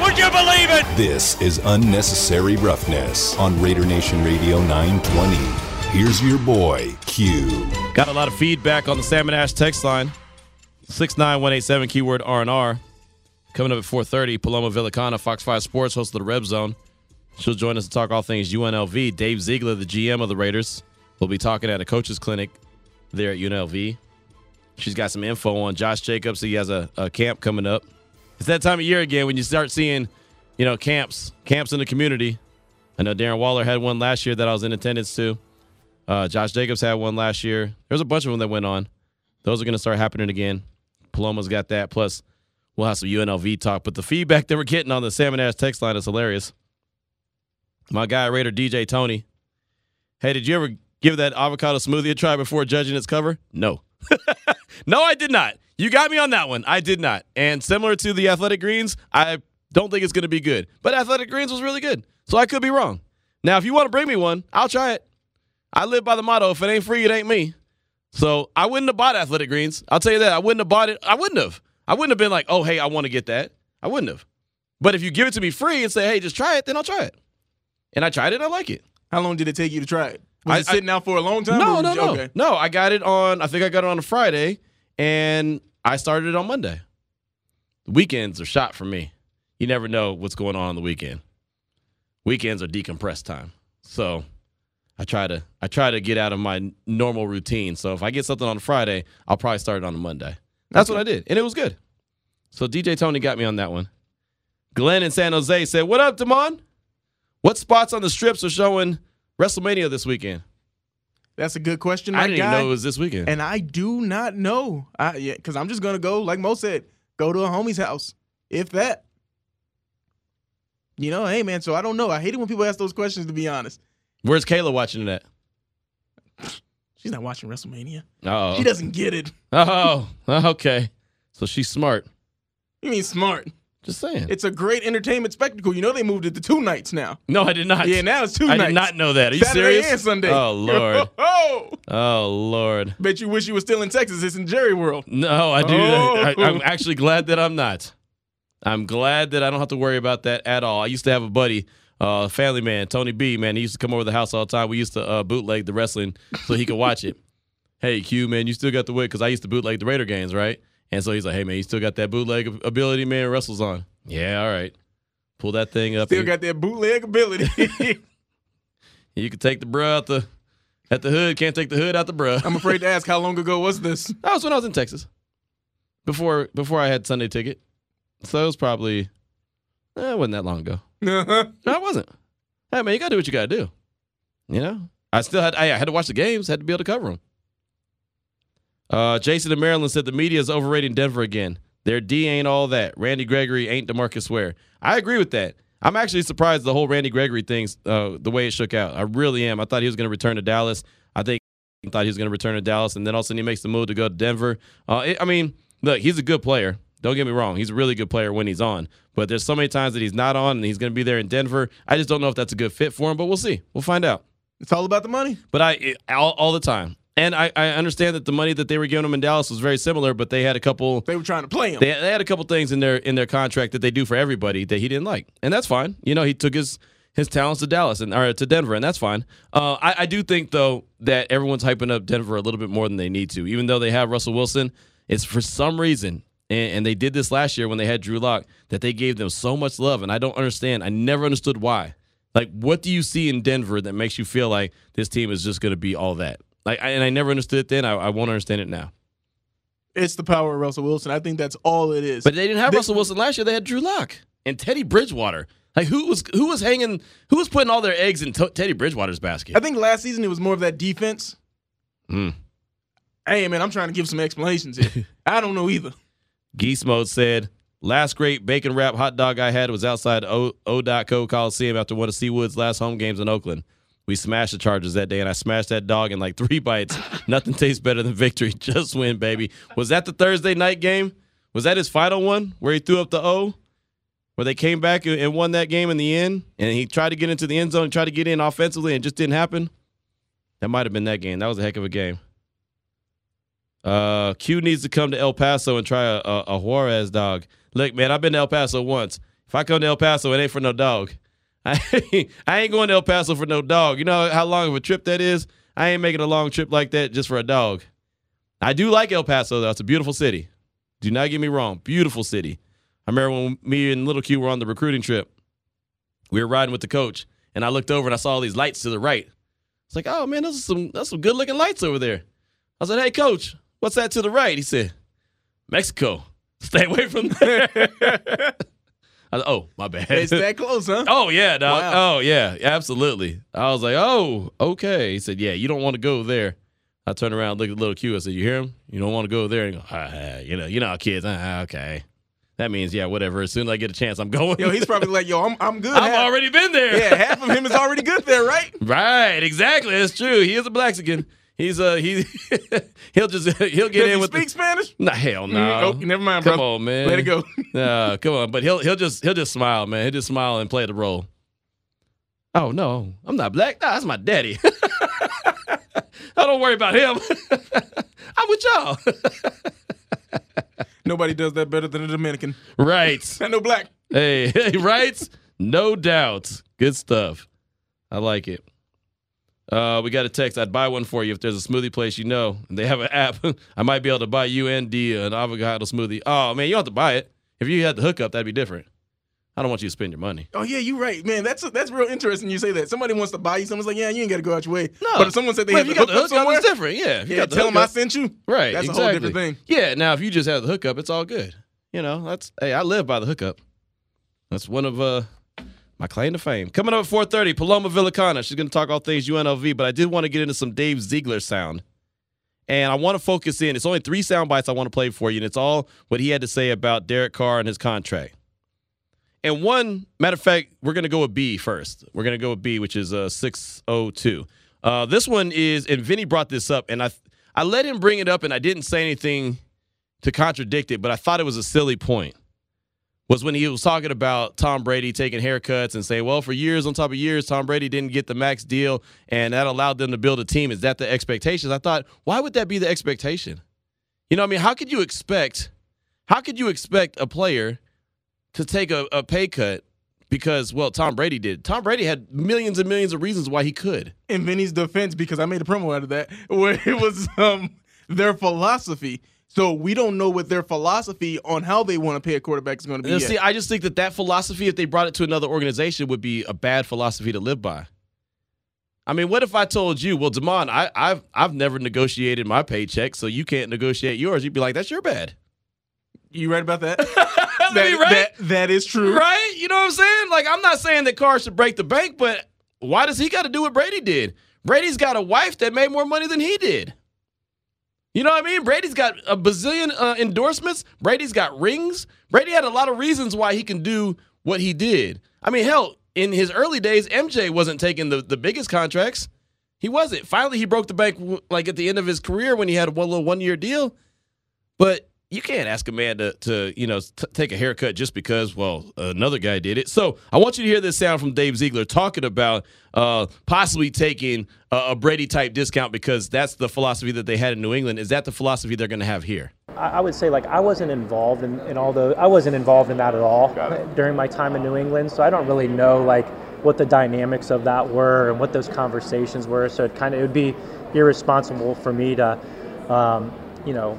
Would you believe it? This is unnecessary roughness on Raider Nation Radio 920. Here's your boy, Q. Got a lot of feedback on the Salmon Ash text line. 69187 keyword R&R. Coming up at 4:30, Paloma Villicana, Fox 5 Sports, host of the Red Zone. She'll join us to talk all things UNLV. Dave Ziegler, the GM of the Raiders, will be talking at a coaches clinic there at UNLV. She's got some info on Josh Jacobs. He has a, a camp coming up. It's that time of year again when you start seeing, you know, camps, camps in the community. I know Darren Waller had one last year that I was in attendance to. Uh, Josh Jacobs had one last year. There's a bunch of them that went on. Those are going to start happening again. Paloma's got that. Plus, we'll have some UNLV talk. But the feedback that we're getting on the Salmon Ash text line is hilarious. My guy, Raider DJ Tony. Hey, did you ever give that avocado smoothie a try before judging its cover? No. no, I did not. You got me on that one. I did not. And similar to the Athletic Greens, I don't think it's going to be good. But Athletic Greens was really good. So I could be wrong. Now, if you want to bring me one, I'll try it. I live by the motto if it ain't free, it ain't me. So I wouldn't have bought Athletic Greens. I'll tell you that. I wouldn't have bought it. I wouldn't have. I wouldn't have been like, oh, hey, I want to get that. I wouldn't have. But if you give it to me free and say, hey, just try it, then I'll try it. And I tried it I like it. How long did it take you to try it? Was I- it sitting out for a long time? No, no, you- no. Okay. No, I got it on, I think I got it on a Friday and I started on Monday. The weekends are shot for me. You never know what's going on on the weekend. Weekends are decompressed time. So I try to I try to get out of my normal routine. So if I get something on a Friday, I'll probably start it on a Monday. That's what I did. And it was good. So DJ Tony got me on that one. Glenn in San Jose said, What up, Damon? What spots on the strips are showing WrestleMania this weekend? That's a good question, my I didn't guy. know it was this weekend. and I do not know. I, yeah, because I'm just gonna go, like Mo said, go to a homie's house, if that. You know, hey man. So I don't know. I hate it when people ask those questions. To be honest, Where's Kayla watching it at? she's not watching WrestleMania. Oh. She doesn't get it. Oh, okay. So she's smart. You mean smart? Just saying. It's a great entertainment spectacle. You know they moved it to two nights now. no, I did not. Yeah, now it's two I nights. did not know that. Are you Saturday serious? and Sunday. Oh Lord. oh, Oh Lord. bet you wish you were still in Texas. It's in Jerry World. No, I do. Oh. I, I'm actually glad that I'm not. I'm glad that I don't have to worry about that at all. I used to have a buddy, uh, family man, Tony B. Man, he used to come over the house all the time. We used to uh, bootleg the wrestling so he could watch it. hey, Q, man, you still got the way because I used to bootleg the Raider games, right? And so he's like, hey, man, you still got that bootleg ability, man. Wrestles on. Yeah, all right. Pull that thing up. Still got that bootleg ability. You can take the bra out the at the hood. Can't take the hood out the bra. I'm afraid to ask how long ago was this? That was when I was in Texas. Before before I had Sunday ticket. So it was probably eh, it wasn't that long ago. No, it wasn't. Hey man, you gotta do what you gotta do. You know? I still had I had to watch the games, had to be able to cover them. Uh, Jason in Maryland said the media is overrating Denver again. Their D ain't all that. Randy Gregory ain't DeMarcus Ware. I agree with that. I'm actually surprised the whole Randy Gregory thing's uh, the way it shook out. I really am. I thought he was going to return to Dallas. I think he thought he was going to return to Dallas, and then all of a sudden he makes the move to go to Denver. Uh, it- I mean, look, he's a good player. Don't get me wrong. He's a really good player when he's on. But there's so many times that he's not on, and he's going to be there in Denver. I just don't know if that's a good fit for him, but we'll see. We'll find out. It's all about the money. But I it- all, all the time. And I, I understand that the money that they were giving him in Dallas was very similar, but they had a couple They were trying to play him. they, they had a couple things in their in their contract that they do for everybody that he didn't like, and that's fine. You know, he took his his talents to Dallas and or to Denver, and that's fine. Uh, I, I do think though that everyone's hyping up Denver a little bit more than they need to, even though they have Russell Wilson. It's for some reason, and, and they did this last year when they had Drew Lock, that they gave them so much love, and I don't understand. I never understood why. Like, what do you see in Denver that makes you feel like this team is just going to be all that? Like, I, and I never understood it then. I, I won't understand it now. It's the power of Russell Wilson. I think that's all it is. But they didn't have They- Russell Wilson last year. They had Drew Lock and Teddy Bridgewater. Like who was who was hanging? Who was putting all their eggs in to- Teddy Bridgewater's basket? I think last season it was more of that defense. Mm. Hey man, I'm trying to give some explanations here. I don't know either. Geese mode said Last great bacon wrap hot dog I had was outside O. O.Co. Coliseum after one of C-Wood's last home games in Oakland. We smashed the Chargers that day, and I smashed that dog in like three bites. Nothing tastes better than victory. Just win, baby. Was that the Thursday night game? Was that his final one where he threw up the O? Where they came back and won that game in the end, and he tried to get into the end zone, tried to get in offensively, and just didn't happen. That might have been that game. That was a heck of a game. Uh, Q needs to come to El Paso and try a, a, a Juarez dog. Look, man, I've been to El Paso once. If I come to El Paso, it ain't for no dog. I ain't, going to El Paso for no dog. You know how long of a trip that is? I ain't making a long trip like that just for a dog. I do like El Paso, though. It's a beautiful city. Do not get me wrong. Beautiful city. I remember when me and Little Q were on the recruiting trip. We were riding with the coach, and I looked over and I saw all these lights to the right. It's like, oh man, those are some that's some good looking lights over there. I said, hey coach, what's that to the right? He said, Mexico. Stay away from there. I oh, my bad. It's that close, huh? oh yeah, dog. Wow. Oh yeah, absolutely. I was like, oh, okay. He said, yeah, you don't want to go there. I turned around, looked at little Q. I said, you hear him? You don't want to go there. And he go, ah, you know, you know, kids. Ah, okay. That means yeah, whatever. As soon as I get a chance, I'm going. Yo, he's probably like, yo, I'm, I'm good. I've Half- already been there. Yeah, half of him is already good there, right? Right, exactly. That's true. He is a Blaxican. He's uh he he'll just he'll get Does in he with speak the, Spanish? Nah, hell no. Mm, oh, never mind, Come bro. on, man. Let it go. Nah, come on. But he'll he'll just he'll just smile, man. He'll just smile and play the role. Oh no, I'm not black. Nah, that's my daddy. I don't worry about him. I'm with y'all. Nobody does that better than a Dominican. right. and no black. Hey, hey, right? No doubt. Good stuff. I like it. Uh, we got a text. I'd buy one for you if there's a smoothie place you know and they have an app. I might be able to buy you and D an avocado smoothie. Oh man, you don't have to buy it. If you had the hookup, that'd be different. I don't want you to spend your money. Oh yeah, you're right, man. That's that's real interesting. You say that somebody wants to buy you. Someone's like, yeah, you ain't got to go out your way. No. but if someone said they Well, had if you the got the hookup hookup, it's different. Yeah, if you yeah, got the tell them I sent you. Right, That's exactly. a whole different thing. Yeah, now if you just have the hookup, it's all good. You know, that's hey, I live by the hookup. That's one of uh my claim to fame. Coming up at 4:30, Paloma Villicana. She's gonna talk all things UNLV, but I did want to get into some Dave Ziegler sound. And I want to focus in. It's only three sound bites I want to play for you, and it's all what he had to say about Derek Carr and his contract. And one matter of fact, we're gonna go with B first. We're gonna go with B, which is uh 602. Uh, this one is, and Vinny brought this up, and I I let him bring it up, and I didn't say anything to contradict it, but I thought it was a silly point. Was when he was talking about Tom Brady taking haircuts and saying, well, for years on top of years, Tom Brady didn't get the max deal, and that allowed them to build a team. Is that the expectations? I thought, why would that be the expectation? You know, I mean, how could you expect, how could you expect a player to take a, a pay cut because, well, Tom Brady did? Tom Brady had millions and millions of reasons why he could. In Vinny's defense, because I made a promo out of that, where it was um their philosophy. So we don't know what their philosophy on how they want to pay a quarterback is going to be. See, I just think that that philosophy, if they brought it to another organization, would be a bad philosophy to live by. I mean, what if I told you, well, Damon, I, I've I've never negotiated my paycheck, so you can't negotiate yours. You'd be like, that's your bad. you right about that? That, right? that- that is true. Right? You know what I'm saying? Like, I'm not saying that Carr should break the bank, but why does he got to do what Brady did? Brady's got a wife that made more money than he did. You know what I mean? Brady's got a bazillion uh, endorsements. Brady's got rings. Brady had a lot of reasons why he can do what he did. I mean, hell, in his early days, MJ wasn't taking the, the biggest contracts. He wasn't. Finally, he broke the bank like at the end of his career when he had one little one year deal. But you can't ask a man to, to you know, t- take a haircut just because, well, another guy did it. So I want you to hear this sound from Dave Ziegler talking about uh, possibly taking a, a Brady type discount because that's the philosophy that they had in New England. Is that the philosophy they're going to have here? I I would say like I wasn't involved in, in all the I wasn't involved in that at all during my time in New England, so I don't really know like what the dynamics of that were and what those conversations were. So it kind of it would be irresponsible for me to, um, you know,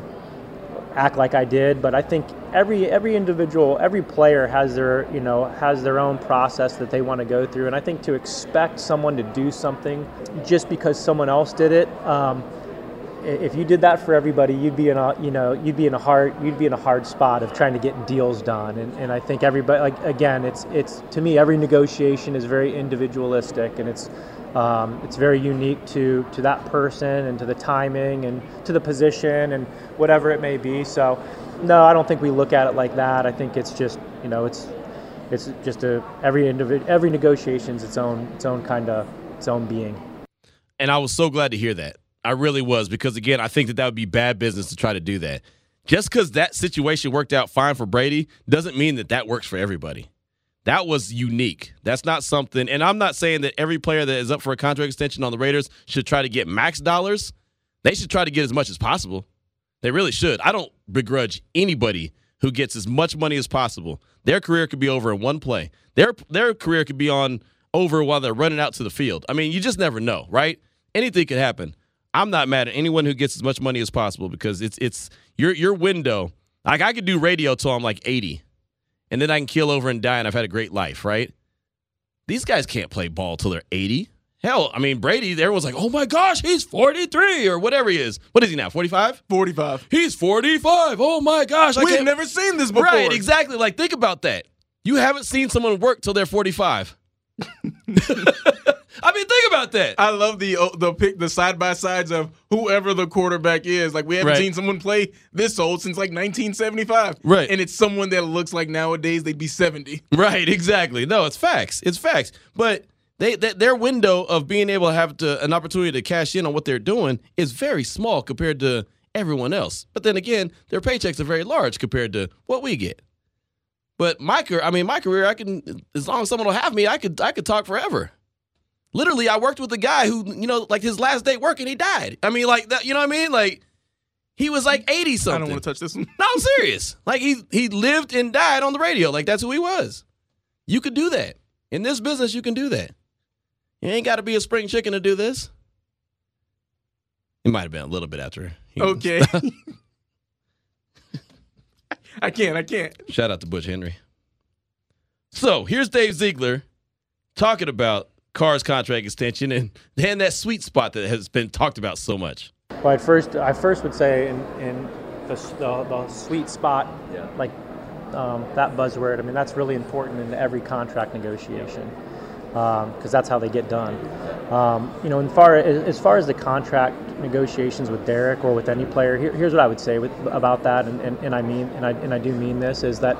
act like I did. But I think every every individual, every player has their you know has their own process that they want to go through, and I think to expect someone to do something just because someone else did it. Um, if you did that for everybody, you'd be in a you know you'd be in a hard you'd be in a hard spot of trying to get deals done. And, and I think everybody like again, it's it's to me every negotiation is very individualistic and it's um, it's very unique to to that person and to the timing and to the position and whatever it may be. So no, I don't think we look at it like that. I think it's just you know it's it's just a every individual every negotiation's its own its own kind of its own being. And I was so glad to hear that. I really was because again, I think that that would be bad business to try to do that. Just because that situation worked out fine for Brady doesn't mean that that works for everybody. That was unique. That's not something, and I'm not saying that every player that is up for a contract extension on the Raiders should try to get max dollars. They should try to get as much as possible. They really should. I don't begrudge anybody who gets as much money as possible. Their career could be over in one play. Their their career could be on over while they're running out to the field. I mean, you just never know, right? Anything could happen. I'm not mad at anyone who gets as much money as possible because it's it's your your window. Like I could do radio till I'm like 80, and then I can keel over and die, and I've had a great life, right? These guys can't play ball till they're 80. Hell, I mean Brady. Everyone's like, "Oh my gosh, he's 43 or whatever he is." What is he now? 45? 45. He's 45. Oh my gosh, We've never seen this before. Right, exactly. Like think about that. You haven't seen someone work till they're 45. I mean, think about that. I love the uh, the pick the side by sides of whoever the quarterback is. Like we haven't Right. seen someone play this old since like 1975. Right. And it's someone that looks like nowadays they'd be 70. Right, exactly. No, it's facts. It's facts. But they, they their window of being able to have to, an opportunity to cash in on what they're doing is very small compared to everyone else. But then again, their paychecks are very large compared to what we get. But my career, I mean, my career, I can as long as someone will have me, I could I could talk forever. Literally, I worked with a guy who, you know, like his last day working, he died. I mean, like that, you know what I mean? Like he was like 80 something. I don't want to touch this one. No, I'm serious. Like he he lived and died on the radio. Like that's who he was. You could do that. In this business, you can do that. You ain't got to be a spring chicken to do this. It might have been a little bit after. Okay. I can't. I can't. Shout out to Butch Henry. So here's Dave Ziegler talking about Carr's contract extension and then that sweet spot that has been talked about so much. Well, at first, I first would say in, in the, the, the sweet spot, like um, that buzzword. I mean, that's really important in every contract negotiation because that's how they get done. Um, you know, in far as far as the contract negotiations with Derek or with any player, here, here's what I would say with, about that, and, and, and I mean, and I and I do mean this is that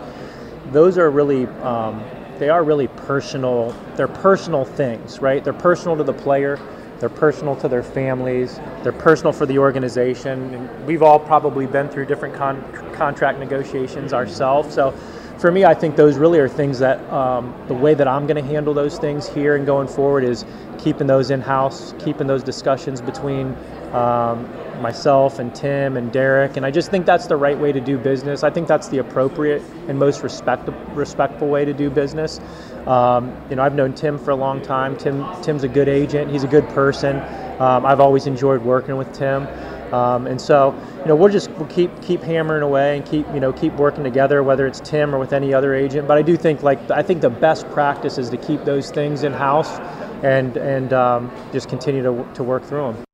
those are really um, they are really personal. They're personal things, right? They're personal to the player. They're personal to their families. They're personal for the organization. And we've all probably been through different con- contract negotiations ourselves. So, for me, I think those really are things that um, the way that I'm going to handle those things here and going forward is keeping those in house, keeping those discussions between um, myself and Tim and Derek. And I just think that's the right way to do business. I think that's the appropriate and most respect- respectful way to do business. Um, you know, I've known Tim for a long time. Tim Tim's a good agent. He's a good person. Um, I've always enjoyed working with Tim. Um, and so, you know, we'll just we'll keep keep hammering away and keep you know keep working together, whether it's Tim or with any other agent. But I do think like I think the best practice is to keep those things in house and and um, just continue to to work through them.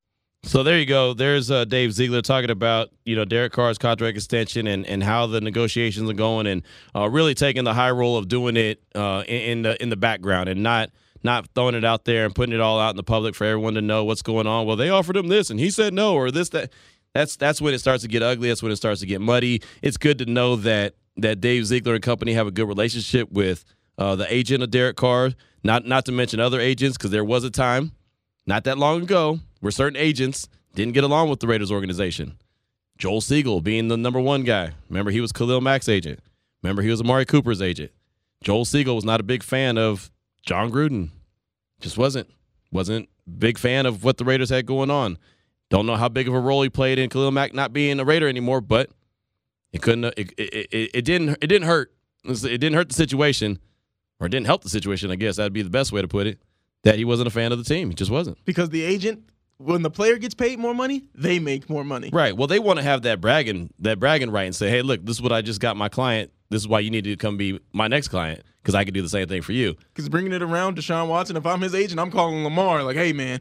So there you go. There's uh, Dave Ziegler talking about you know Derek Carr's contract extension and, and how the negotiations are going, and uh, really taking the high role of doing it uh, in, in the in the background and not not throwing it out there and putting it all out in the public for everyone to know what's going on. Well, they offered him this and he said no, or this that. That's that's when it starts to get ugly. That's when it starts to get muddy. It's good to know that that Dave Ziegler and company have a good relationship with uh, the agent of Derek Carr. Not not to mention other agents, because there was a time not that long ago where certain agents didn't get along with the Raiders organization. Joel Segal being the number one guy. Remember, he was Khalil Mack's agent. Remember, he was Amari Cooper's agent. Joel Segal was not a big fan of Jon Gruden. Just wasn't. Wasn't big fan of what the Raiders had going on. Don't know how big of a role he played in Khalil Mack not being a Raider anymore, but it couldn't. It, it, it, it didn't. It didn't hurt. It didn't hurt the situation, or it didn't help the situation. I guess that'd be the best way to put it. That he wasn't a fan of the team. He just wasn't. Because the agent, when the player gets paid more money, they make more money. Right. Well, they want to have that bragging that bragging right and say, "Hey, look, this is what I just got my client. This is why you need to come be my next client because I could do the same thing for you." Because bringing it around Deshaun Watson, if I'm his agent, I'm calling Lamar like, hey, man,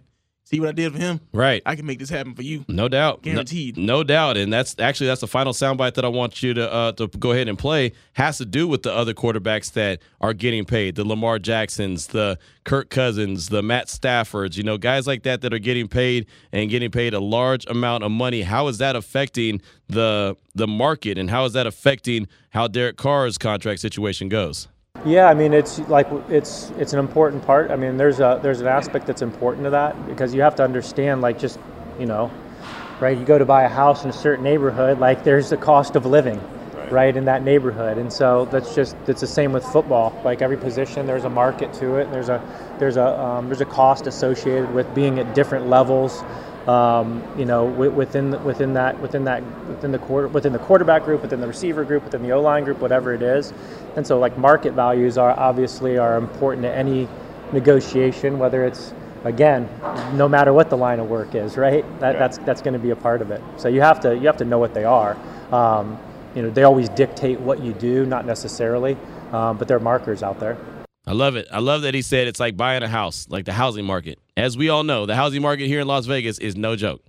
See what I did for him? Right. I can make this happen for you. No doubt, No- Guaranteed. No, doubt, and that's actually that's the final soundbite that I want you to uh, to go ahead and play. Has to do with the other quarterbacks that are getting paid, the Lamar Jacksons, the Kirk Cousins, the Matt Staffords. You know, guys like that that are getting paid and getting paid a large amount of money. How is that affecting the the market, and how is that affecting how Derek Carr's contract situation goes? Yeah, I mean it's like it's it's an important part. I mean there's a there's an aspect that's important to that because you have to understand like just you know, right? You go to buy a house in a certain neighborhood, like there's the cost of living, right, in that neighborhood, and so that's just it's the same with football. Like every position, there's a market to it. And there's a there's a um, there's a cost associated with being at different levels. Um, you know, within the, within that within that within the quarter within the quarterback group, within the receiver group, within the O line group, whatever it is, and so like market values are obviously are important to any negotiation, whether it's again, no matter what the line of work is, right? That, That's that's going to be a part of it. So you have to you have to know what they are. Um, you know, they always dictate what you do, not necessarily, um, but there are markers out there. I love it. I love that he said it's like buying a house, like the housing market. As we all know, the housing market here in Las Vegas is no joke.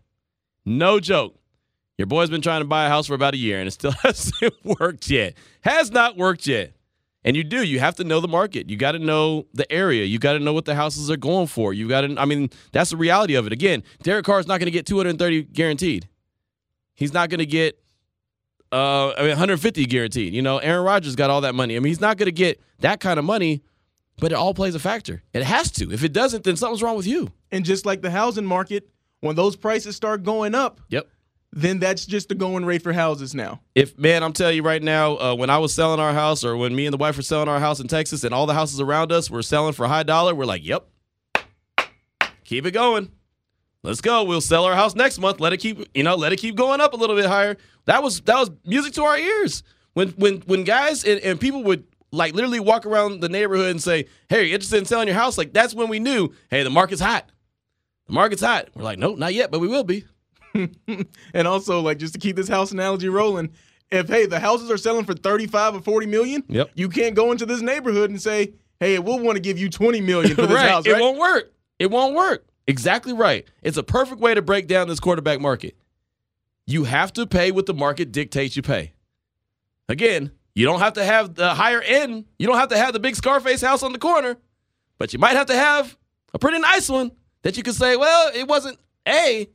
No joke. Your boy's been trying to buy a house for about a year and it still hasn't worked yet. Has not worked yet. And you do. You have to know the market. You got to know the area. You got to know what the houses are going for. You got to, I mean, that's the reality of it. Again, Derek Carr is not going to get 230 guaranteed. He's not going to get uh, I mean, 150 guaranteed. You know, Aaron Rodgers got all that money. I mean, he's not going to get that kind of money, but it all plays a factor. It has to. If it doesn't, then something's wrong with you. And just like the housing market, when those prices start going up, Yep. then that's just the going rate for houses now. If man, I'm telling you right now, uh, when I was selling our house, or when me and the wife were selling our house in Texas, and all the houses around us were selling for high dollar, we're like, "Yep, keep it going. Let's go. We'll sell our house next month. Let it keep, you know, let it keep going up a little bit higher." That was that was music to our ears. When when when guys and, and people would like literally walk around the neighborhood and say, "Hey, you interested in selling your house?" Like that's when we knew, "Hey, the market's hot. The market's hot." We're like, "Nope, not yet, but we will be." And also, like just to keep this house analogy rolling, if hey the houses are selling for thirty five or forty million, Yep. you can't go into this neighborhood and say, hey, we'll want to give you twenty million for this right. house, It won't work. It won't work. Exactly right. It's a perfect way to break down this quarterback market. You have to pay what the market dictates you pay. Again, you don't have to have the higher end. You don't have to have the big Scarface house on the corner, but you might have to have a pretty nice one that you can say, well, it wasn't A,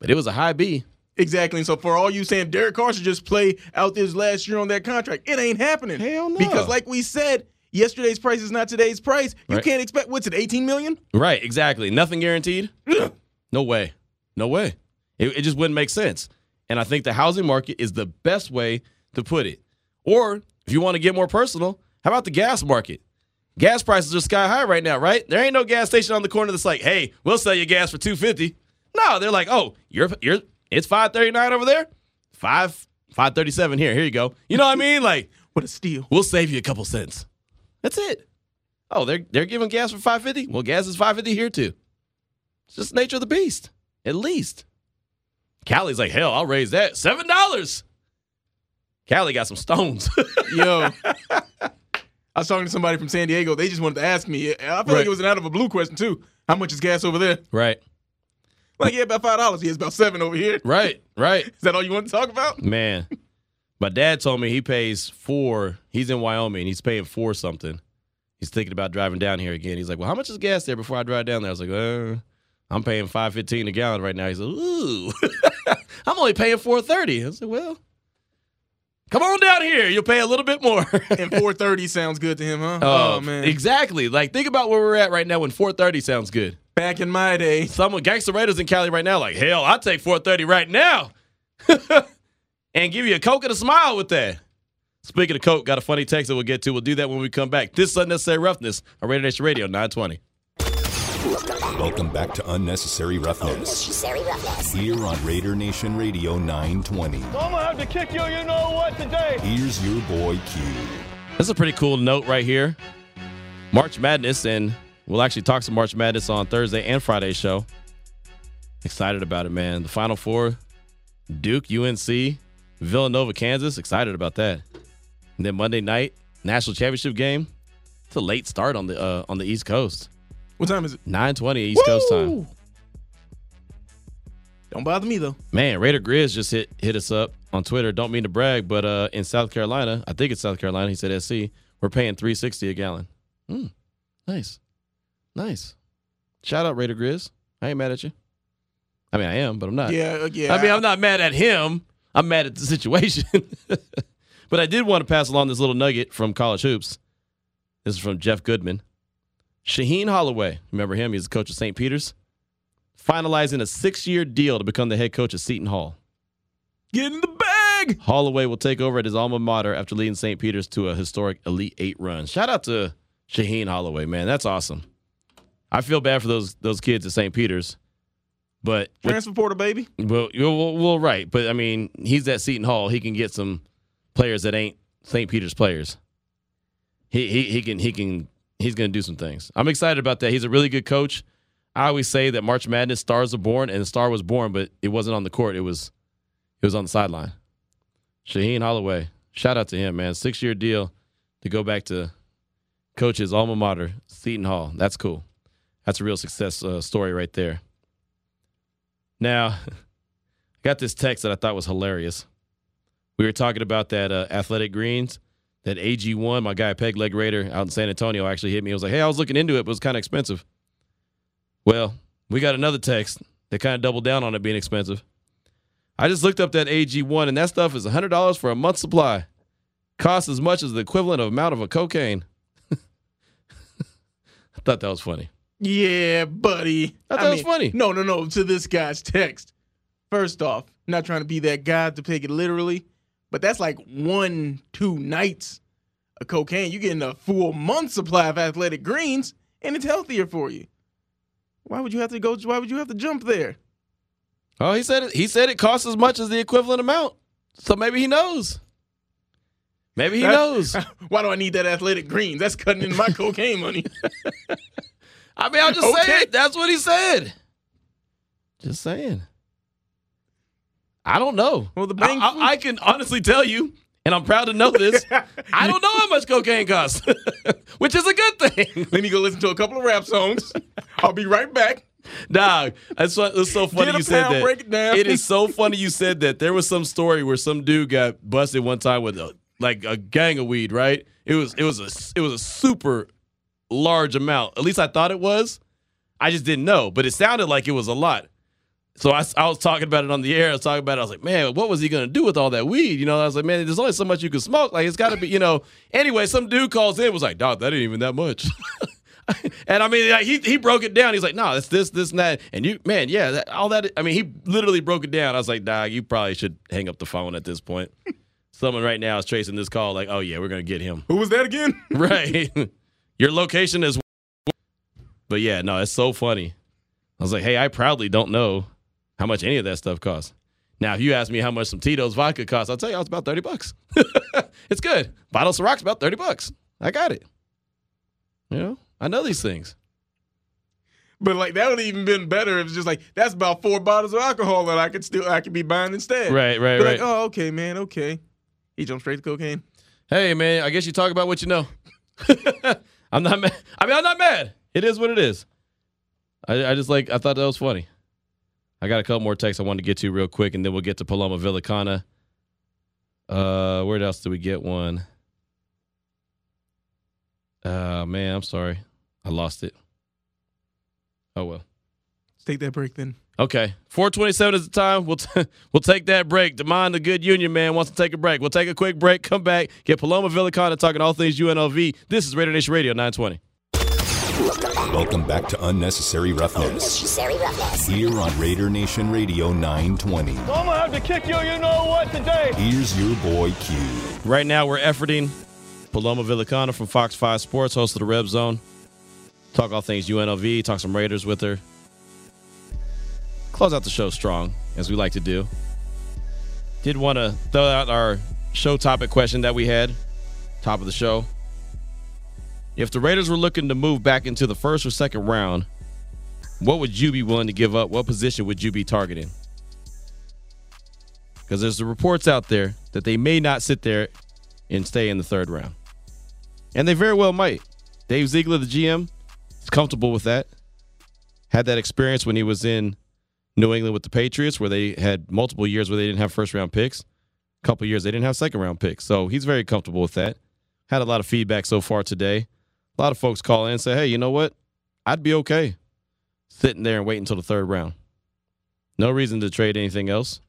but it was a high B. Exactly. And so for all you saying Derek Carr should just play out this last year on that contract, it ain't happening. Hell no. Because like we said, yesterday's price is not today's price. You Right. can't expect what's it, 18 million? Right, exactly. Nothing guaranteed. no way. No way. It, it just wouldn't make sense. And I think the housing market is the best way to put it. Or if you want to get more personal, how about the gas market? Gas prices are sky high right now, right? There ain't no gas station on the corner that's like, "Hey, we'll sell you gas for 250." No, they're like, "Oh, you're you're it's 539 over there? 5 537 here. Here you go." You know what I mean? Like, What a steal. we'll save you a couple cents. That's it. Oh, they're they're giving gas for 550? Well, gas is 550 here too. It's just the nature of the beast, at least. Callie's like, hell, I'll raise that. Seven dollars. Callie got some stones. Yo. I was talking to somebody from San Diego. They just wanted to ask me. I feel Right. like it was an out of a blue question too. How much is gas over there? right. Like, yeah, about five dollars. Yeah, it's about seven over here. Right. Right. Is that all you want to talk about? Man. My dad told me he pays four. He's in Wyoming. And he's paying four something. He's thinking about driving down here again. He's like, "Well, how much is gas there before I drive down there?" I was like, "Uh, I'm paying five fifteen a gallon right now." He's like, "Ooh, I'm only paying four thirty. I said, "Well, come on down here. You'll pay a little bit more." And four thirty sounds good to him, huh? Oh, oh, man. exactly. Like, think about where we're at right now when four thirty sounds good. Back in my day, Someone Gangster Raiders in Cali right now, like, hell, I'll take 430 right now. and give you a Coke and a smile with that. Speaking of Coke, got a funny text that we'll get to. We'll do that when we come back. This is Unnecessary Roughness on Radio Nation Radio 920. Welcome back to Unnecessary Roughness Unnecessary roughness. here on Raider Nation Radio 920. I'm gonna have to kick you, you know what, today. Here's your boy Q. This is a pretty cool note right here. March Madness, and we'll actually talk some March Madness on Thursday and Friday show. Excited about it, man. The Final Four, Duke, UNC, Villanova, Kansas. Excited about that. And then Monday night, national championship game. It's a late start on the uh, on the East Coast. What time is it? 9:20 East Coast time. Don't bother me though. Man, Raider Grizz just hit hit us up on Twitter. Don't mean to brag, but uh, in South Carolina, I think it's South Carolina. He said SC. We're paying three sixty a gallon. Mm, nice, nice. Shout out Raider Grizz. I ain't mad at you. I mean, I am, but I'm not. Yeah, uh, yeah. I mean, I'm not mad at him. I'm mad at the situation. but I did want to pass along this little nugget from College Hoops. This is from Jeff Goodman. Shaheen Holloway, remember him? He's the coach of St. Peter's. Finalizing a six year deal to become the head coach of Seton Hall. Get in the bag. Holloway will take over at his alma mater after leading St. Peter's to a historic Elite Eight run. Shout out to Shaheen Holloway, man. That's awesome. I feel bad for those those kids at St. Peter's, but Transfer portal, baby. well, well, well, right. But I mean, he's at Seton Hall. He can get some players that ain't St. Peter's players. He he he can he can he's going to do some things. I'm excited about that. He's a really good coach. I always say that March Madness stars are born, and the star was born, but it wasn't on the court. It was it was on the sideline. Shaheen Holloway, shout out to him, man. Six year deal to go back to coach's alma mater, Seton Hall. That's cool. That's a real success uh, story right there. Now, I got this text that I thought was hilarious. We were talking about that uh, athletic greens, that AG1. My guy Peg Leg Raider out in San Antonio actually hit me. He was like, "Hey, I was looking into it, but it was kind of expensive." Well, we got another text that kind of doubled down on it being expensive. I just looked up that AG1, and that stuff is hundred dollars for a month's supply. Costs as much as the equivalent of amount of a cocaine. I thought that was funny. Yeah, buddy. I thought it was funny. No, no, no. To this guy's text. First off, not trying to be that guy to take it literally, but that's like one, two nights of cocaine. You're getting a full month supply of athletic greens, and it's healthier for you. Why would you have to go? Why would you have to jump there? Oh, he said it. He said it costs as much as the equivalent amount. So maybe he knows. Maybe he knows. Why do I need that athletic greens? That's cutting into my cocaine money. I mean, I'll just Okay. say it. That's what he said. Just saying. I don't know. Well, the I, I- I can honestly tell you, and I'm proud to know this. I don't know how much cocaine costs, which is a good thing. Let me go listen to a couple of rap songs. I'll be right back. Dog, that's what, it's so funny you said that. break it down. It is so funny you said that. There was some story where some dude got busted one time with a, like a gang of weed. Right? It was it was a it was a super large amount. At least I thought it was. I just didn't know, but it sounded like it was a lot. So I, I was talking about it on the air. I was talking about it. I was like, man, what was he going to do with all that weed? You know, I was like, man, there's only so much you can smoke. Like, it's got to be, you know. Anyway, some dude calls in was like, dog, that ain't even that much. and I mean, like, he, he broke it down. He's like, no, it's this, this, and that. And you, man, yeah, that, all that. I mean, he literally broke it down. I was like, dog, you probably should hang up the phone at this point. Someone right now is tracing this call, like, oh, yeah, we're going to get him. Who was that again? Right. Your location is. But yeah, no, it's so funny. I was like, hey, I proudly don't know how much any of that stuff costs. Now, if you ask me how much some Tito's vodka costs, I'll tell you, it's about 30 bucks. it's good. Bottle of Ciroc's about 30 bucks. I got it. You know, I know these things. But like that would have even been better if it's just like that's about four bottles of alcohol that I could still I could be buying instead. Right, right, Be right. Like, oh, okay, man, okay. He jumped straight to cocaine. Hey, man, I guess you talk about what you know. I'm not mad. I mean, I'm not mad. It is what it is. I, I just like, I thought that was funny. I got a couple more texts I wanted to get to real quick, and then we'll get to Paloma Villicana. Uh, where else did we get one? Uh, man, I'm sorry. I lost it. Oh, well. Let's take that break then. Okay, 427 is the time. We'll t- we'll take that break. Demond, the good union man, wants to take a break. We'll take a quick break, come back, get Paloma Villicana talking all things UNLV. This is Raider Nation Radio 920. Welcome back to Unnecessary Roughness Necessary roughness. here on Raider Nation Radio 920. I'm gonna have to kick you, you know what, today. Here's your boy Q. Right now, we're efforting Paloma Villicana from Fox 5 Sports, host of the Red Zone. Talk all things UNLV, talk some Raiders with her. Close out the show strong, as we like to do. Did want to throw out our show topic question that we had, top of the show. If the Raiders were looking to move back into the first or second round, what would you be willing to give up? What position would you be targeting? Because there's the reports out there that they may not sit there and stay in the third round. And they very well might. Dave Ziegler, the GM, is comfortable with that. Had that experience when he was in New England with the Patriots, where they had multiple years where they didn't have first round picks. A couple years they didn't have second round picks. So he's very comfortable with that. Had a lot of feedback so far today. A lot of folks call in and say, hey, you know what? I'd be okay sitting there and waiting until the third round. No reason to trade anything else.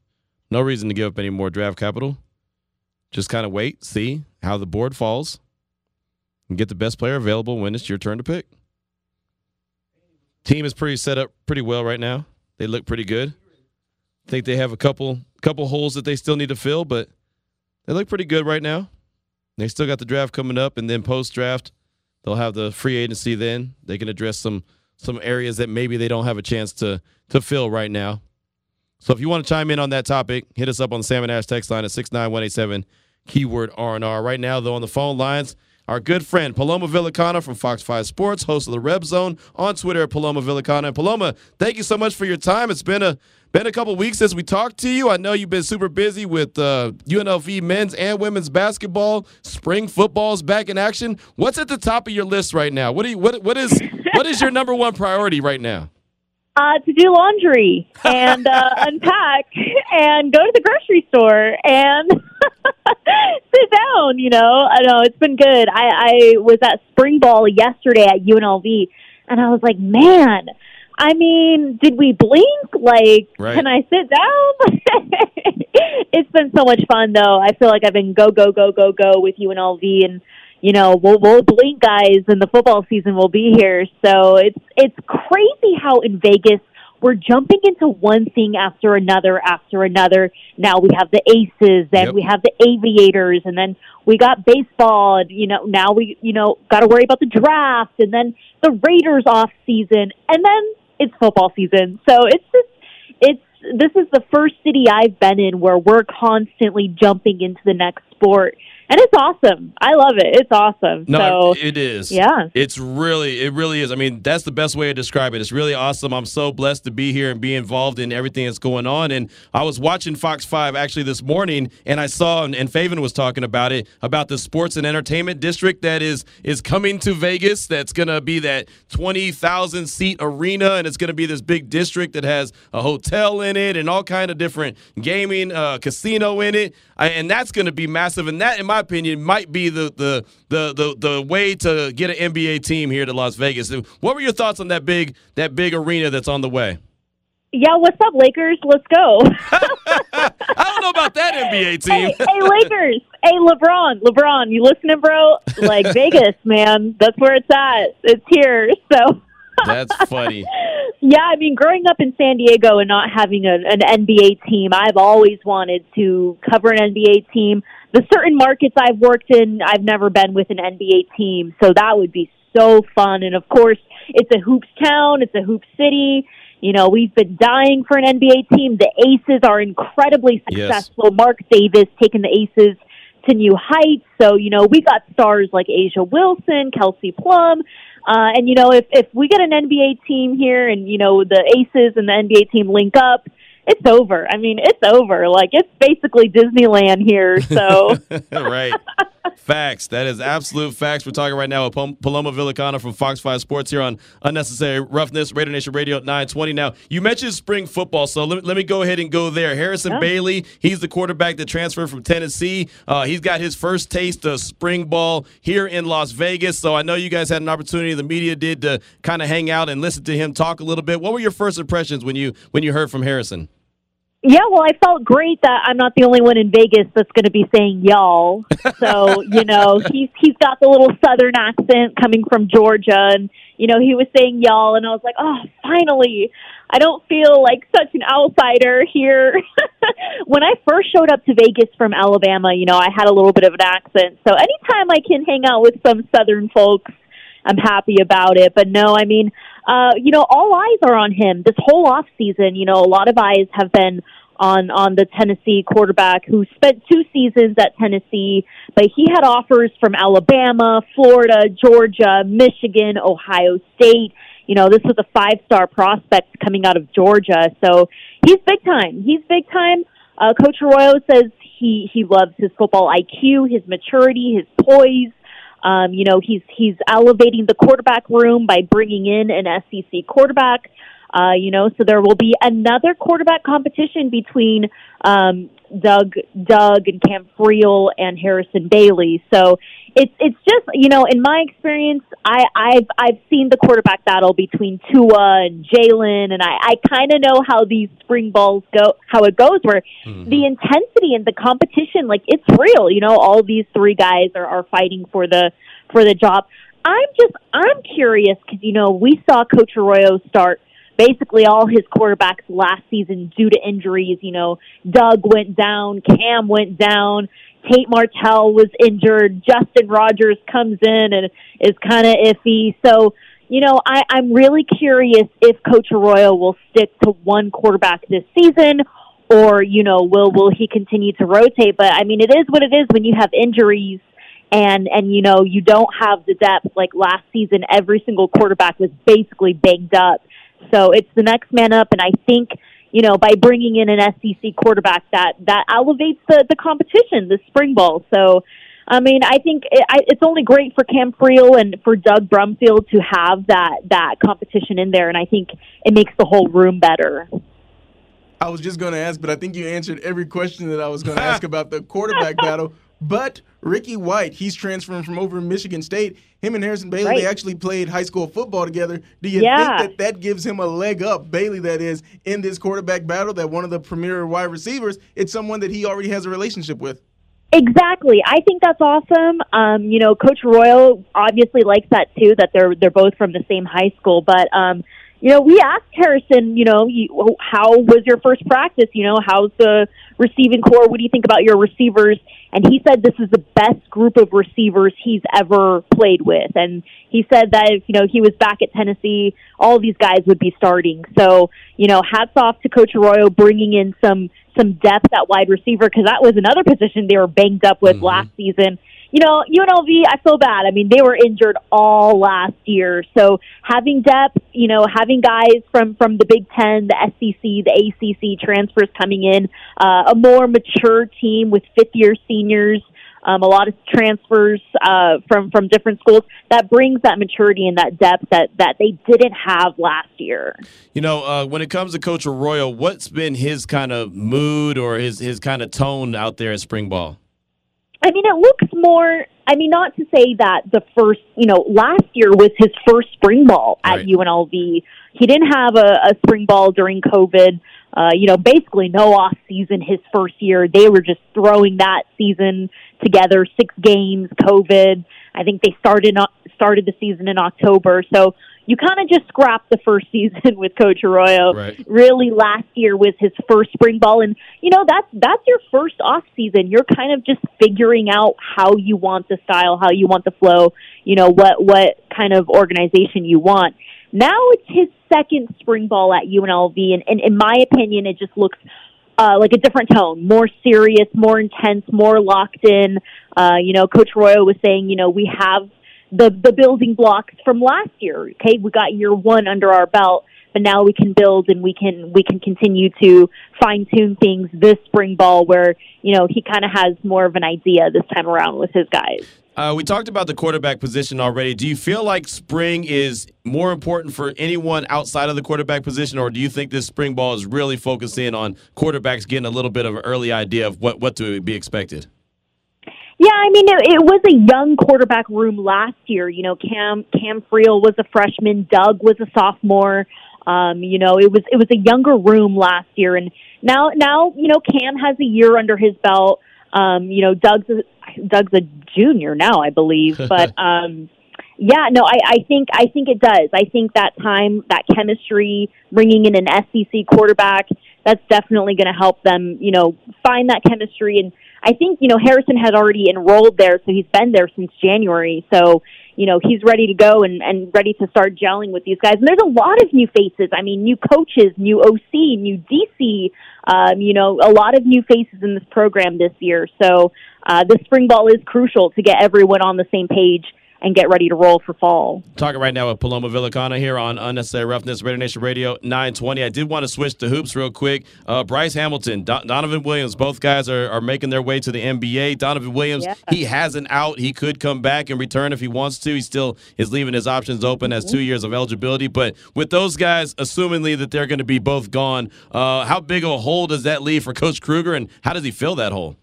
No reason to give up any more draft capital. Just kind of wait, see how the board falls, and get the best player available when it's your turn to pick. Team is pretty set up pretty well right now. They look pretty good. I think they have a couple couple holes that they still need to fill, but they look pretty good right now. They still got the draft coming up, and then post draft, they'll have the free agency. Then they can address some some areas that maybe they don't have a chance to to fill right now. So if you want to chime in on that topic, hit us up on the Salmon Ash text line at 69187, keyword R&R. Right now, though, on the phone lines, our good friend Paloma Villicana from Fox 5 Sports, host of the Reb Zone on Twitter at Paloma Villicana. And Paloma, thank you so much for your time. It's been a been a couple weeks since we talked to you. I know you've been super busy with uh, UNLV men's and women's basketball. Spring football is back in action. What's at the top of your list right now? What do you, what what is what is your number one priority right now? Uh, to do laundry and uh, unpack and go to the grocery store and sit down. You know, I know it's been good. I, I was at spring ball yesterday at UNLV, and I was like, man. I mean, did we blink? Like, Right. can I sit down? it's been so much fun, though. I feel like I've been go, go, go, go, go with UNLV, and you know, we'll, we'll blink, guys, and the football season will be here. So it's it's crazy how in Vegas we're jumping into one thing after another after another. Now we have the Aces, then Yep. we have the Aviators, and then we got baseball. And, you know, now we you know got to worry about the draft, and then the Raiders off season, and then it's football season. So it's just it's this is the first city I've been in where we're constantly jumping into the next sport, and it's awesome. I love it. It's awesome. No, so it is. yeah. It's really, it really is. I mean, that's the best way to describe it. It's really awesome. I'm so blessed to be here and be involved in everything that's going on. And I was watching Fox 5 actually this morning, and I saw, and, and Faven was talking about it, about the sports and entertainment district that is is coming to Vegas. That's going to be that 20,000 seat arena, and it's going to be this big district that has a hotel in it and all kind of different gaming, uh, casino in it. I, and that's going to be massive. And that, in my opinion, might be the the the the, the way to get an NBA team here to Las Vegas. What were your thoughts on that big that big arena that's on the way? Yeah, what's up, Lakers? Let's go. I don't know about that NBA hey, team. hey, Lakers. Hey, LeBron. LeBron, you listening, bro? Like Vegas, man. That's where it's at. It's here. So, That's funny. yeah, I mean, growing up in San Diego and not having a, an NBA team, I've always wanted to cover an NBA team. The certain markets I've worked in, I've never been with an NBA team. So that would be so fun. And of course, it's a hoops town. It's a hoops city. You know, we've been dying for an NBA team. The Aces are incredibly Yes. successful. Mark Davis taking the Aces to new heights. So, you know, we got stars like A'ja Wilson, Kelsey Plum. Uh, and, you know, if, if we get an NBA team here and, you know, the Aces and the NBA team link up, it's over. I mean, it's over. Like, it's basically Disneyland here. So, right. Facts. That is absolute facts. We're talking right now with Pal- Paloma Villicana from Fox 5 Sports here on Unnecessary Roughness, Raider Nation Radio 920. Now, you mentioned spring football, so let, let me go ahead and go there. Harrison Yeah. Bailey, he's the quarterback that transferred from Tennessee. Uh, he's got his first taste of spring ball here in Las Vegas, so I know you guys had an opportunity, the media did, to kind of hang out and listen to him talk a little bit. What were your first impressions when you when you heard from Harrison? Yeah, well, I felt great that I'm not the only one in Vegas that's going to be saying y'all. So, you know, he's, he's got the little southern accent coming from Georgia. And, you know, he was saying y'all. And I was like, oh, finally. I don't feel like such an outsider here. when I first showed up to Vegas from Alabama, you know, I had a little bit of an accent. So anytime I can hang out with some southern folks, I'm happy about it. But no, I mean, uh, you know, all eyes are on him this whole off season. You know, a lot of eyes have been on on the Tennessee quarterback who spent two seasons at Tennessee, but he had offers from Alabama, Florida, Georgia, Michigan, Ohio State. You know, this was a five star prospect coming out of Georgia, so he's big time. He's big time. Uh, Coach Arroyo says he he loves his football IQ, his maturity, his poise. Um, you know, he's he's elevating the quarterback room by bringing in an SEC quarterback. Uh, you know, so there will be another quarterback competition between um, Doug, Doug, and Cam Friel and Harrison Bailey. So it's it's just you know, in my experience, I, I've I've seen the quarterback battle between Tua and Jalen, and I, I kind of know how these spring balls go, how it goes. Where Mm-hmm. the intensity and the competition, like it's real. You know, all these three guys are, are fighting for the for the job. I'm just I'm curious because you know we saw Coach Arroyo start basically all his quarterbacks last season due to injuries. You know, Doug went down, Cam went down, Tate Martell was injured, Justin Rogers comes in and is kind of iffy. So, you know, I, I'm really curious if Coach Arroyo will stick to one quarterback this season or, you know, will will he continue to rotate? But I mean it is what it is when you have injuries and and you know you don't have the depth like last season every single quarterback was basically banged up so it's the next man up and i think you know by bringing in an sec quarterback that that elevates the the competition the spring ball so I mean, I think it, I, it's only great for Cam Friel and for Doug Brumfield to have that that competition in there, and I think it makes the whole room better. I was just going to ask, but I think you answered every question that I was going to ask about the quarterback battle. But Ricky White, he's transferring from over in Michigan State. Him and Harrison Bailey, they actually played high school football together. Do you Yeah. think that that gives him a leg up, Bailey, that is, in this quarterback battle, that one of the premier wide receivers, it's someone that he already has a relationship with? Exactly. I think that's awesome. Um, you know, Coach Arroyo obviously likes that too, that they're they're both from the same high school. But um, you know, we asked Harrison, you know, you, how was your first practice? You know, how's the receiving corps? What do you think about your receivers? And he said this is the best group of receivers he's ever played with. And he said that if, you know, he was back at Tennessee, all these guys would be starting. So, you know, hats off to Coach Arroyo bringing in some, some depth at wide receiver because that was another position they were banged up with mm-hmm. last season. You know, UNLV, I feel bad. I mean, they were injured all last year. So having depth, you know, having guys from from the Big Ten, the SEC, the ACC transfers coming in, uh, a more mature team with fifth year seniors, um, a lot of transfers uh, from from different schools. That brings that maturity and that depth that that they didn't have last year. You know, uh, when it comes to Coach Arroyo, what's been his kind of mood or his his kind of tone out there at spring ball? I mean, it looks more. I mean, not to say that the first, you know, last year was his first spring ball at Right. UNLV. He didn't have a, a spring ball during COVID. Uh, you know, basically no off season his first year. They were just throwing that season together, six games, COVID. I think they started started the season in October. So you kind of just scrapped the first season with Coach Arroyo. Right. Really, last year was his first spring ball, and you know that's that's your first off season. You're kind of just figuring out how you want the style, how you want the flow. You know what what kind of organization you want. Now it's his second spring ball at UNLV, and, and in my opinion, it just looks uh, like a different tone, more serious, more intense, more locked in. Uh, you know, Coach Arroyo was saying, you know, we have the the building blocks from last year. Okay, we got year one under our belt, but now we can build and we can we can continue to fine tune things this spring ball, where you know he kind of has more of an idea this time around with his guys. Uh, we talked about the quarterback position already. Do you feel like spring is more important for anyone outside of the quarterback position, or do you think this spring ball is really focusing on quarterbacks getting a little bit of an early idea of what, what to be expected? Yeah, I mean, it, it was a young quarterback room last year. You know, Cam Cam Friel was a freshman, Doug was a sophomore. Um, you know, it was it was a younger room last year, and now now you know Cam has a year under his belt. Um, you know, Doug's a, Doug's a junior now, I believe, but um, yeah, no, I, I think I think it does. I think that time, that chemistry, bringing in an SEC quarterback, that's definitely going to help them. You know, find that chemistry, and I think you know Harrison had already enrolled there, so he's been there since January. So you know he's ready to go and and ready to start gelling with these guys. And there's a lot of new faces. I mean, new coaches, new OC, new DC. Um, you know, a lot of new faces in this program this year. So uh, the spring ball is crucial to get everyone on the same page and get ready to roll for fall. Talking right now with Paloma Villicana here on Unnecessary Roughness, Raider Nation Radio 920. I did want to switch to hoops real quick. Uh, Bryce Hamilton, Do- Donovan Williams, both guys are, are making their way to the NBA. Donovan Williams, Yeah. he has an out. He could come back and return if he wants to. He still is leaving his options open as two years of eligibility. But with those guys, assumingly that they're going to be both gone, uh, how big of a hole does that leave for Coach Kruger, and how does he fill that hole?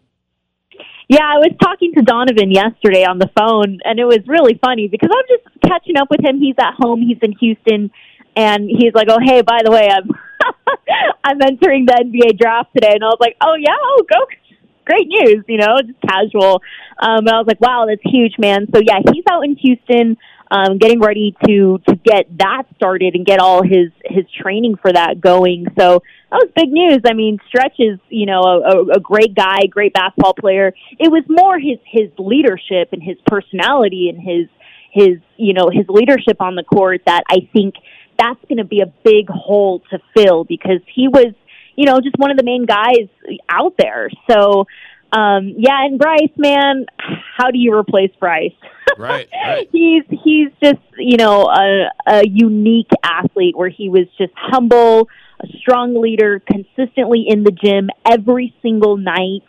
Yeah, I was talking to Donovan yesterday on the phone, and it was really funny because I'm just catching up with him. He's at home, he's in Houston, and he's like, "Oh, hey, by the way, I'm I'm entering the NBA draft today," and I was like, "Oh yeah, oh go." Great news, you know, just casual. Um, and I was like, wow, that's huge, man. So yeah, he's out in Houston, um, getting ready to to get that started and get all his his training for that going. So that was big news. I mean, Stretch is you know a, a, great guy, great basketball player. It was more his his leadership and his personality and his his you know his leadership on the court that I think that's going to be a big hole to fill because he was you know just one of the main guys out there. So um yeah, and Bryce, man, how do you replace Bryce? Right, right. he's he's just you know a, a unique athlete where he was just humble, a strong leader, consistently in the gym every single night.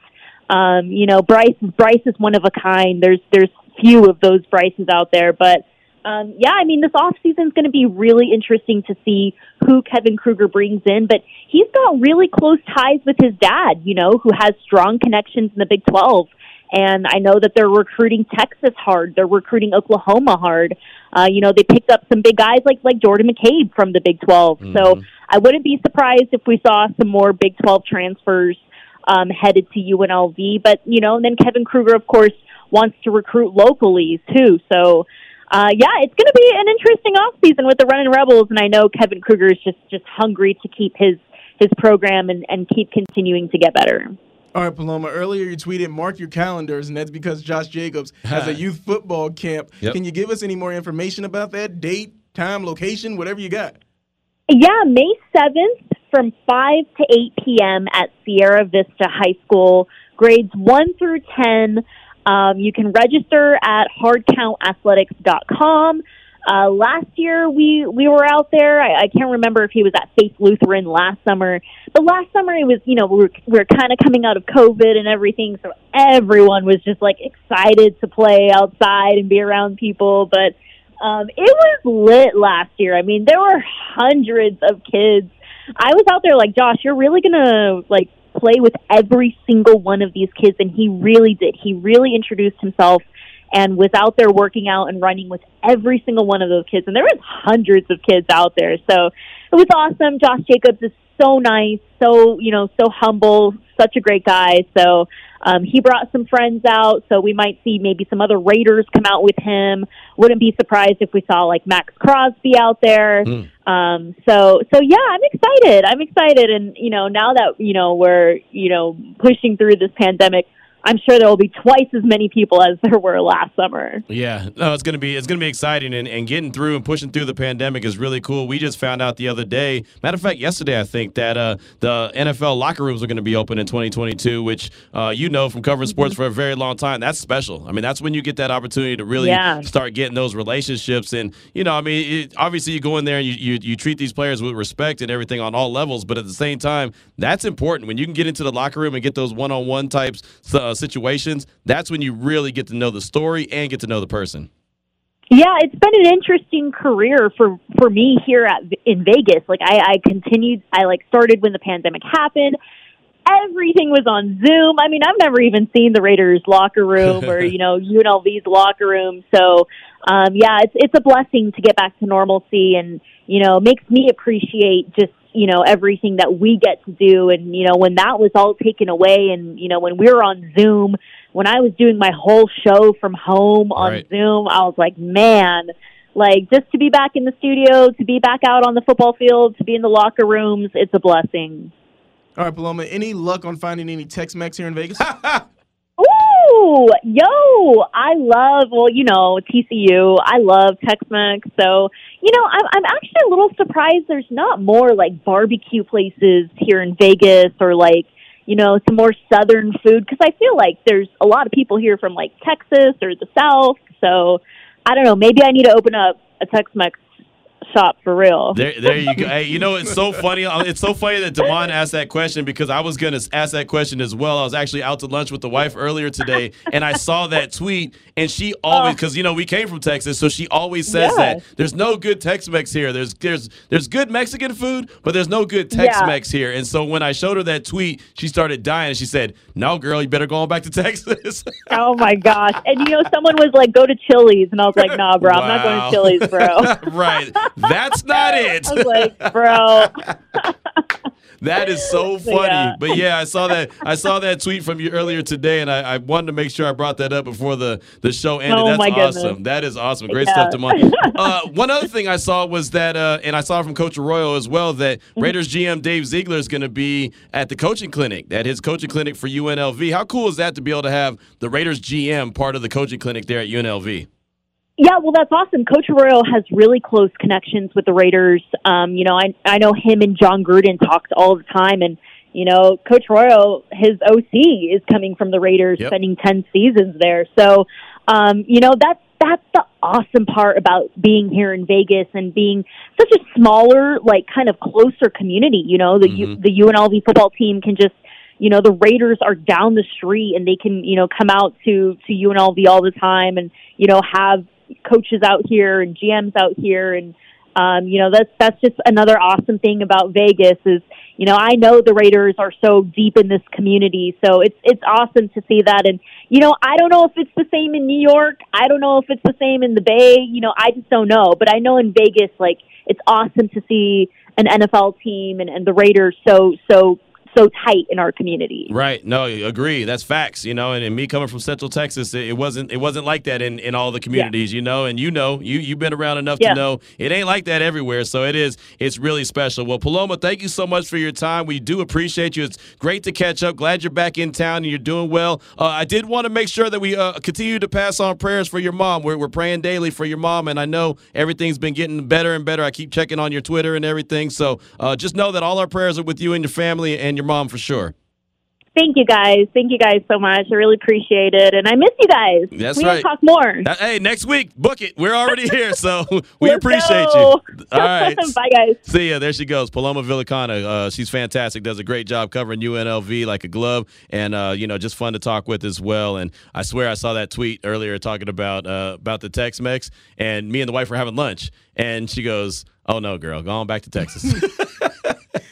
Um, you know, Bryce Bryce is one of a kind. There's there's few of those Bryces out there, but um, yeah, I mean, this off season is going to be really interesting to see who Kevin Kruger brings in. But he's got really close ties with his dad, you know, who has strong connections in the Big 12. And I know that they're recruiting Texas hard. They're recruiting Oklahoma hard. Uh, you know, they picked up some big guys like like Jordan McCabe from the Big 12. So I wouldn't be surprised if we saw some more Big 12 transfers um, headed to UNLV. But you know, and then Kevin Kruger, of course, wants to recruit locally too. So uh, yeah, it's going to be an interesting off season with the Running Rebels, and I know Kevin Kruger is just just hungry to keep his his program and, and keep continuing to get better. All right, Paloma. Earlier you tweeted, "Mark your calendars," and that's because Josh Jacobs has a youth football camp. Yep. Can you give us any more information about that date, time, location, whatever you got? Yeah, May 7th from 5 to 8 p.m. at Sierra Vista High School, grades 1 through 10. Um, you can register at hardcountathletics.com. Uh, last year we we were out there. I, I can't remember if he was at Faith Lutheran last summer, but last summer it was you know we were, we were kind of coming out of COVID and everything, so everyone was just like excited to play outside and be around people. But um, it was lit last year. I mean, there were hundreds of kids. I was out there like Josh. You're really gonna like play with every single one of these kids, and he really did. He really introduced himself and was out there working out and running with every single one of those kids. And there was hundreds of kids out there. So it was awesome. Josh Jacobs is so nice, so, you know, so humble, such a great guy. So um, he brought some friends out. So we might see maybe some other Raiders come out with him. Wouldn't be surprised if we saw like Maxx Crosby out there. Um, so, so yeah, I'm excited. I'm excited. And, you know, now that, you know, we're, you know, pushing through this pandemic, I'm sure there will be twice as many people as there were last summer. Yeah, no, it's gonna be it's gonna be exciting, and, and getting through and pushing through the pandemic is really cool. We just found out the other day, matter of fact, yesterday I think that uh, the NFL locker rooms are going to be open in 2022, which uh, you know from covering sports for a very long time. That's special. I mean, that's when you get that opportunity to really Yeah. start getting those relationships, and you know, I mean, it, obviously you go in there and you, you you treat these players with respect and everything on all levels, but at the same time, that's important when you can get into the locker room and get those one-on-one types uh, situations. That's when you really get to know the story and get to know the person. Yeah, it's been an interesting career for for me here at in Vegas. Like I, I continued. I like started when the pandemic happened. Everything was on Zoom. I mean, I've never even seen the Raiders locker room or you know UNLV's locker room. So, um, yeah, it's it's a blessing to get back to normalcy, and you know, makes me appreciate just you know everything that we get to do. And you know, when that was all taken away, and you know, when we were on Zoom, when I was doing my whole show from home on Right. Zoom, I was like, man, like just to be back in the studio, to be back out on the football field, to be in the locker rooms, it's a blessing. All right, Paloma. Any luck on finding any Tex-Mex here in Vegas? Ooh, yo, I love, well, you know, TCU. I love Tex-Mex. So, you know, I'm, I'm actually a little surprised there's not more like barbecue places here in Vegas or like, you know, some more southern food because I feel like there's a lot of people here from like Texas or the South. So, I don't know. Maybe I need to open up a Tex-Mex shop for real. There, there you go. Hey, you know it's so funny. Uh, It's so funny that Damon asked that question because I was gonna ask that question as well. I was actually out to lunch with the wife earlier today, and I saw that tweet, and she always because you know we came from Texas, so she always says Yeah. that there's no good Tex-Mex here. There's there's there's good Mexican food, but there's no good Tex-Mex here. And so when I showed her that tweet, she started dying. And she said, "No, girl, you better go on back to Texas." Oh my gosh! And you know, someone was like, "Go to Chili's," and I was like, "Nah, bro, I'm not going to Chili's, bro." right. That's not it. I was like, "Bro, That is so funny. Yeah. But yeah, I saw that I saw that tweet from you earlier today, and I, I wanted to make sure I brought that up before the, the show ended. Oh, That's my goodness. awesome. That is awesome. Great Yeah. stuff, Demond. Uh, one other thing I saw was that, uh, and I saw from Coach Arroyo as well, that Mm-hmm. Raiders GM Dave Ziegler is going to be at the coaching clinic, at his coaching clinic for UNLV. How cool is that to be able to have the Raiders GM part of the coaching clinic there at UNLV? Yeah, well, that's awesome. Coach Arroyo has really close connections with the Raiders. Um, you know, I I know him and Jon Gruden talked all the time, and you know, Coach Arroyo, his OC is coming from the Raiders, Yep. spending ten seasons there. So, um, you know, that's that's the awesome part about being here in Vegas and being such a smaller, like kind of closer community. You know, the U, the UNLV football team can just you know the Raiders are down the street and they can you know come out to to UNLV all the time and you know have coaches out here and GMs out here. And um, you know that's that's just another awesome thing about Vegas is you know I know the Raiders are so deep in this community. So it's it's awesome to see that. And you know I don't know if it's the same in New York. I don't know if it's the same in the Bay. You know I just don't know. But I know in Vegas like it's awesome to see an NFL team and, and the Raiders so so so tight in our community. Right. No, agree. That's facts. You know, and, and me coming from Central Texas, it, it wasn't it wasn't like that in, in all the communities. You know, and you know, you you've been around enough Yeah. to know it ain't like that everywhere. So it is. It's really special. Well, Paloma, thank you so much for your time. We do appreciate you. It's great to catch up. Glad you're back in town and you're doing well. Uh, I did want to make sure that we uh, continue to pass on prayers for your mom. We're we're praying daily for your mom, and I know everything's been getting better and better. I keep checking on your Twitter and everything. So uh, just know that all our prayers are with you and your family and your mom for sure. Thank you guys. Thank you guys so much. I really appreciate it. And I miss you guys. That's we right. talk more. Uh, hey, next week, book it. We're already here, so we Let's appreciate go. you. All right. Bye guys. See ya. There she goes. Paloma Villicana. Uh, she's fantastic. Does a great job covering UNLV like a glove, and uh, you know, just fun to talk with as well. And I swear I saw that tweet earlier talking about uh, about the Tex-Mex, and me and the wife were having lunch, and she goes, "Oh no, girl, go on back to Texas."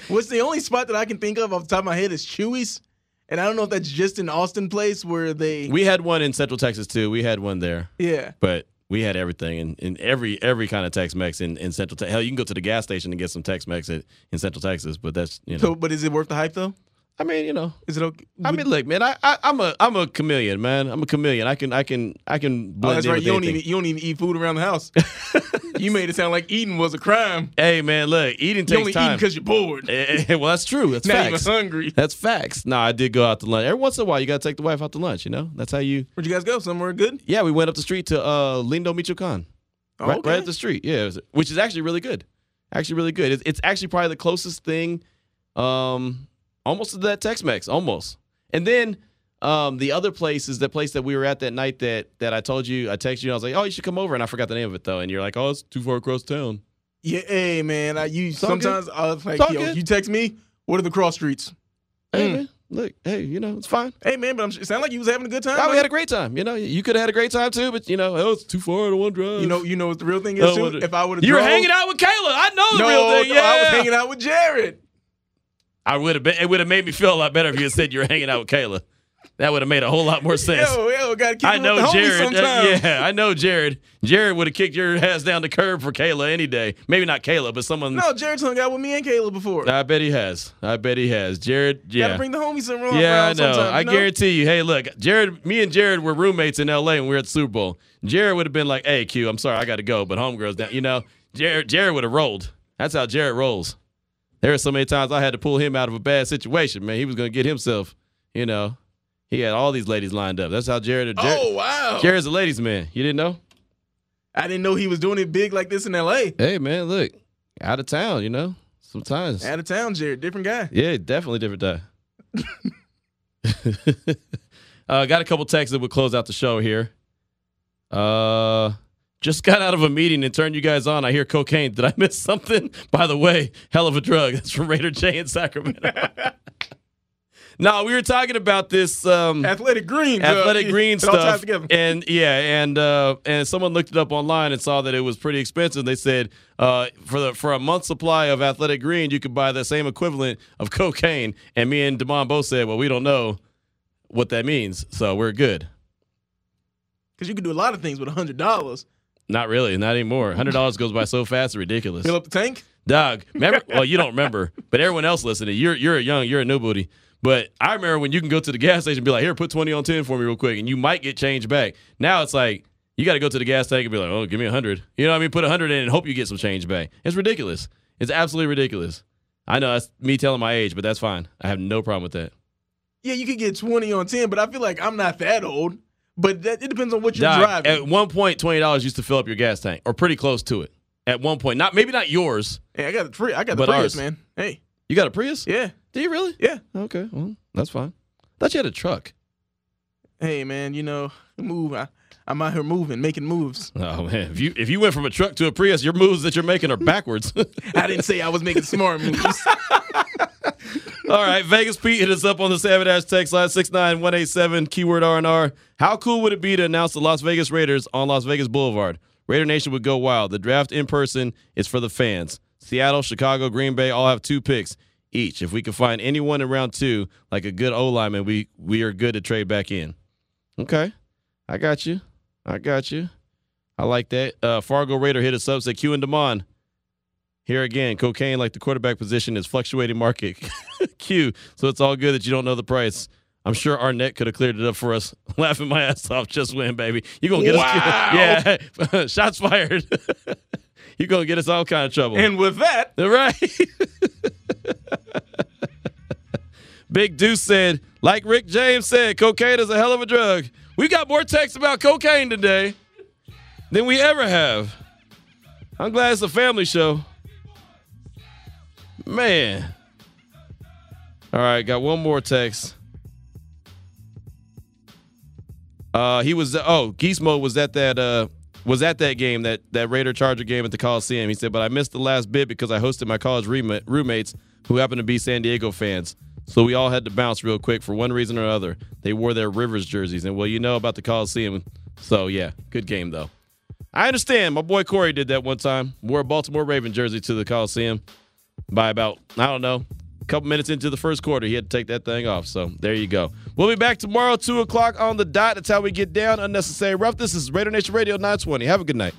What's the only spot that I can think of off the top of my head is Chuy's. And I don't know if that's just an Austin place where they. we had one in Central Texas too. We had one there, yeah. but. We had everything in, in every every kind of Tex-Mex in, in Central Texas. Hell, you can go to the gas station and get some Tex-Mex in Central Texas, but that's you know. So, but is it worth the hype though? I mean, you know, Is it okay? I mean, look, man, I, I I'm a I'm a chameleon, man. I'm a chameleon. I can I can I can blend oh, that's right. You don't anything. even you don't even eat food around the house. you made it sound like eating was a crime. Hey, man, look, eating You takes only time. because you're bored. Eh, eh, well, that's true. That's Not facts. hungry. That's facts. No, I did go out to lunch. Every once in a while, you got to take the wife out to lunch. You know, that's how you. Where'd you guys go? Somewhere good? Yeah, we went up the street to uh, Lindo Michoacan, Oh, right, okay. right up the street. Yeah, it was- which is actually really good. Actually, really good. It's, it's actually probably the closest thing, um, almost to that Tex-Mex, almost. And then um, the other place is the place that we were at that night that that I told you. I texted you. and I was like, "Oh, you should come over," and I forgot the name of it though. And you're like, "Oh, it's too far across town." Yeah, hey man, I you sometimes I was like, It's all yo, good. you text me, what are the cross streets? Hey Mm. man, look, hey, you know it's fine. Hey man, but I'm, it sounded like you was having a good time. Oh, we had a great time. You know, you could have had a great time too, but you know, oh, it's too far to one drive. you know, you know what the real thing is Oh, too. If I would have, you were hanging out with Kayla. I know the No, real thing. no, Yeah, I was hanging out with Jared. I would have been. It would have made me feel a lot better if you had said you were hanging out with Kayla. That would have made a whole lot more sense. Yo, yo, gotta keep I know with the homies Jared. uh, sometimes. yeah, I know Jared. Jared would have kicked your ass down the curb for Kayla any day. Maybe not Kayla, but someone. No, Jared's hung out with me and Kayla before. I bet he has. I bet he has. Jared. Yeah. Gotta bring the homies around. Yeah, I know. I you know? guarantee you. Hey, look, Jared, me and Jared were roommates in L.A. when we were at the Super Bowl. Jared would have been like, "Hey, Q, I'm sorry, I got to go," but homegirls down. You know, Jared, Jared would have rolled. That's how Jared rolls. There were so many times I had to pull him out of a bad situation. Man, he was going to get himself. You know, he had all these ladies lined up. That's how Jared. Jared Oh wow! Jared's a ladies' man. You didn't know? I didn't know he was doing it big like this in L.A. Hey, man, look, out of town. You know, sometimes. Out of town, Jared, different guy. Yeah, definitely different guy. uh, got a couple texts that would close out the show here. Uh, Just got out of a meeting and turned you guys on. I hear cocaine. Did I miss something? By the way, hell of a drug. That's from Raider J in Sacramento. no, we were talking about this um, Athletic Greens. uh, athletic it- green stuff, together. and yeah, and uh, and someone looked it up online and saw that it was pretty expensive. They said uh, for the for a month supply of athletic green, you could buy the same equivalent of cocaine. And me and Demond both said, well, we don't know what that means, so we're good. Because you can do a lot of things with hundred dollars. Not really, not anymore. Hundred dollars goes by so fast, it's ridiculous. Fill up the tank. Doug, remember? well, you don't remember, but everyone else listening, you're you're a young, you're a new booty. But I remember when you can go to the gas station and be like, "Here, put twenty on ten for me, real quick," and you might get change back. Now it's like you got to go to the gas tank and be like, "Oh, give me a hundred. You know what I mean? Put a hundred in and hope you get some change back. It's ridiculous. It's absolutely ridiculous. I know that's me telling my age, but that's fine. I have no problem with that. Yeah, you could get twenty on ten, but I feel like I'm not that old. But that, it depends on what you're Doc, driving. at one point, twenty dollars used to fill up your gas tank, or pretty close to it. At one point, not maybe not yours. hey, I got the free. I got the But Prius, ours. man. Hey, You got a Prius? yeah, Do you really? yeah. Okay, well, that's fine. Thought you had a truck. Hey, man, you know, move. I, I'm out here moving, making moves. Oh man, if you if you went from a truck to a Prius, your moves that you're making are backwards. I didn't say I was making smart moves. All right, Vegas Pete hit us up on the Savage text line six nine one eight seven keyword R and R. How cool would it be to announce the Las Vegas Raiders on Las Vegas Boulevard? Raider Nation would go wild. The draft in person is for the fans. Seattle, Chicago, Green Bay all have two picks each. If we can find anyone in round two, like a good O lineman, we we are good to trade back in. Okay, I got you. I got you. I like that. Uh, Fargo Raider hit us up. Said Q and Demond. Here again, cocaine, like the quarterback position, is fluctuating market. Q. So it's all good that you don't know the price. I'm sure Arnette could have cleared it up for us. Laughing my ass off, just win, baby. You gonna get us? Yeah, shots fired. you gonna get us all kind of trouble. and with that, right. Big Deuce said, like Rick James said, cocaine is a hell of a drug. We got more texts about cocaine today than we ever have. I'm glad it's a family show. Man. All right, got one more text. Uh, he was oh Geesmo was at that uh was at that game that that Raider Charger game at the Coliseum. He said, but I missed the last bit because I hosted my college roommate, roommates who happened to be San Diego fans. So we all had to bounce real quick for one reason or another. They wore their Rivers jerseys, and well, you know about the Coliseum. So yeah, good game though. I understand. My boy Corey did that one time. Wore a Baltimore Raven jersey to the Coliseum. By about I don't know, a couple minutes into the first quarter, he had to take that thing off. So there you go. We'll be back tomorrow, two o'clock on the dot. That's how we get down unnecessary rough. This is Raider Nation Radio 920. Have a good night.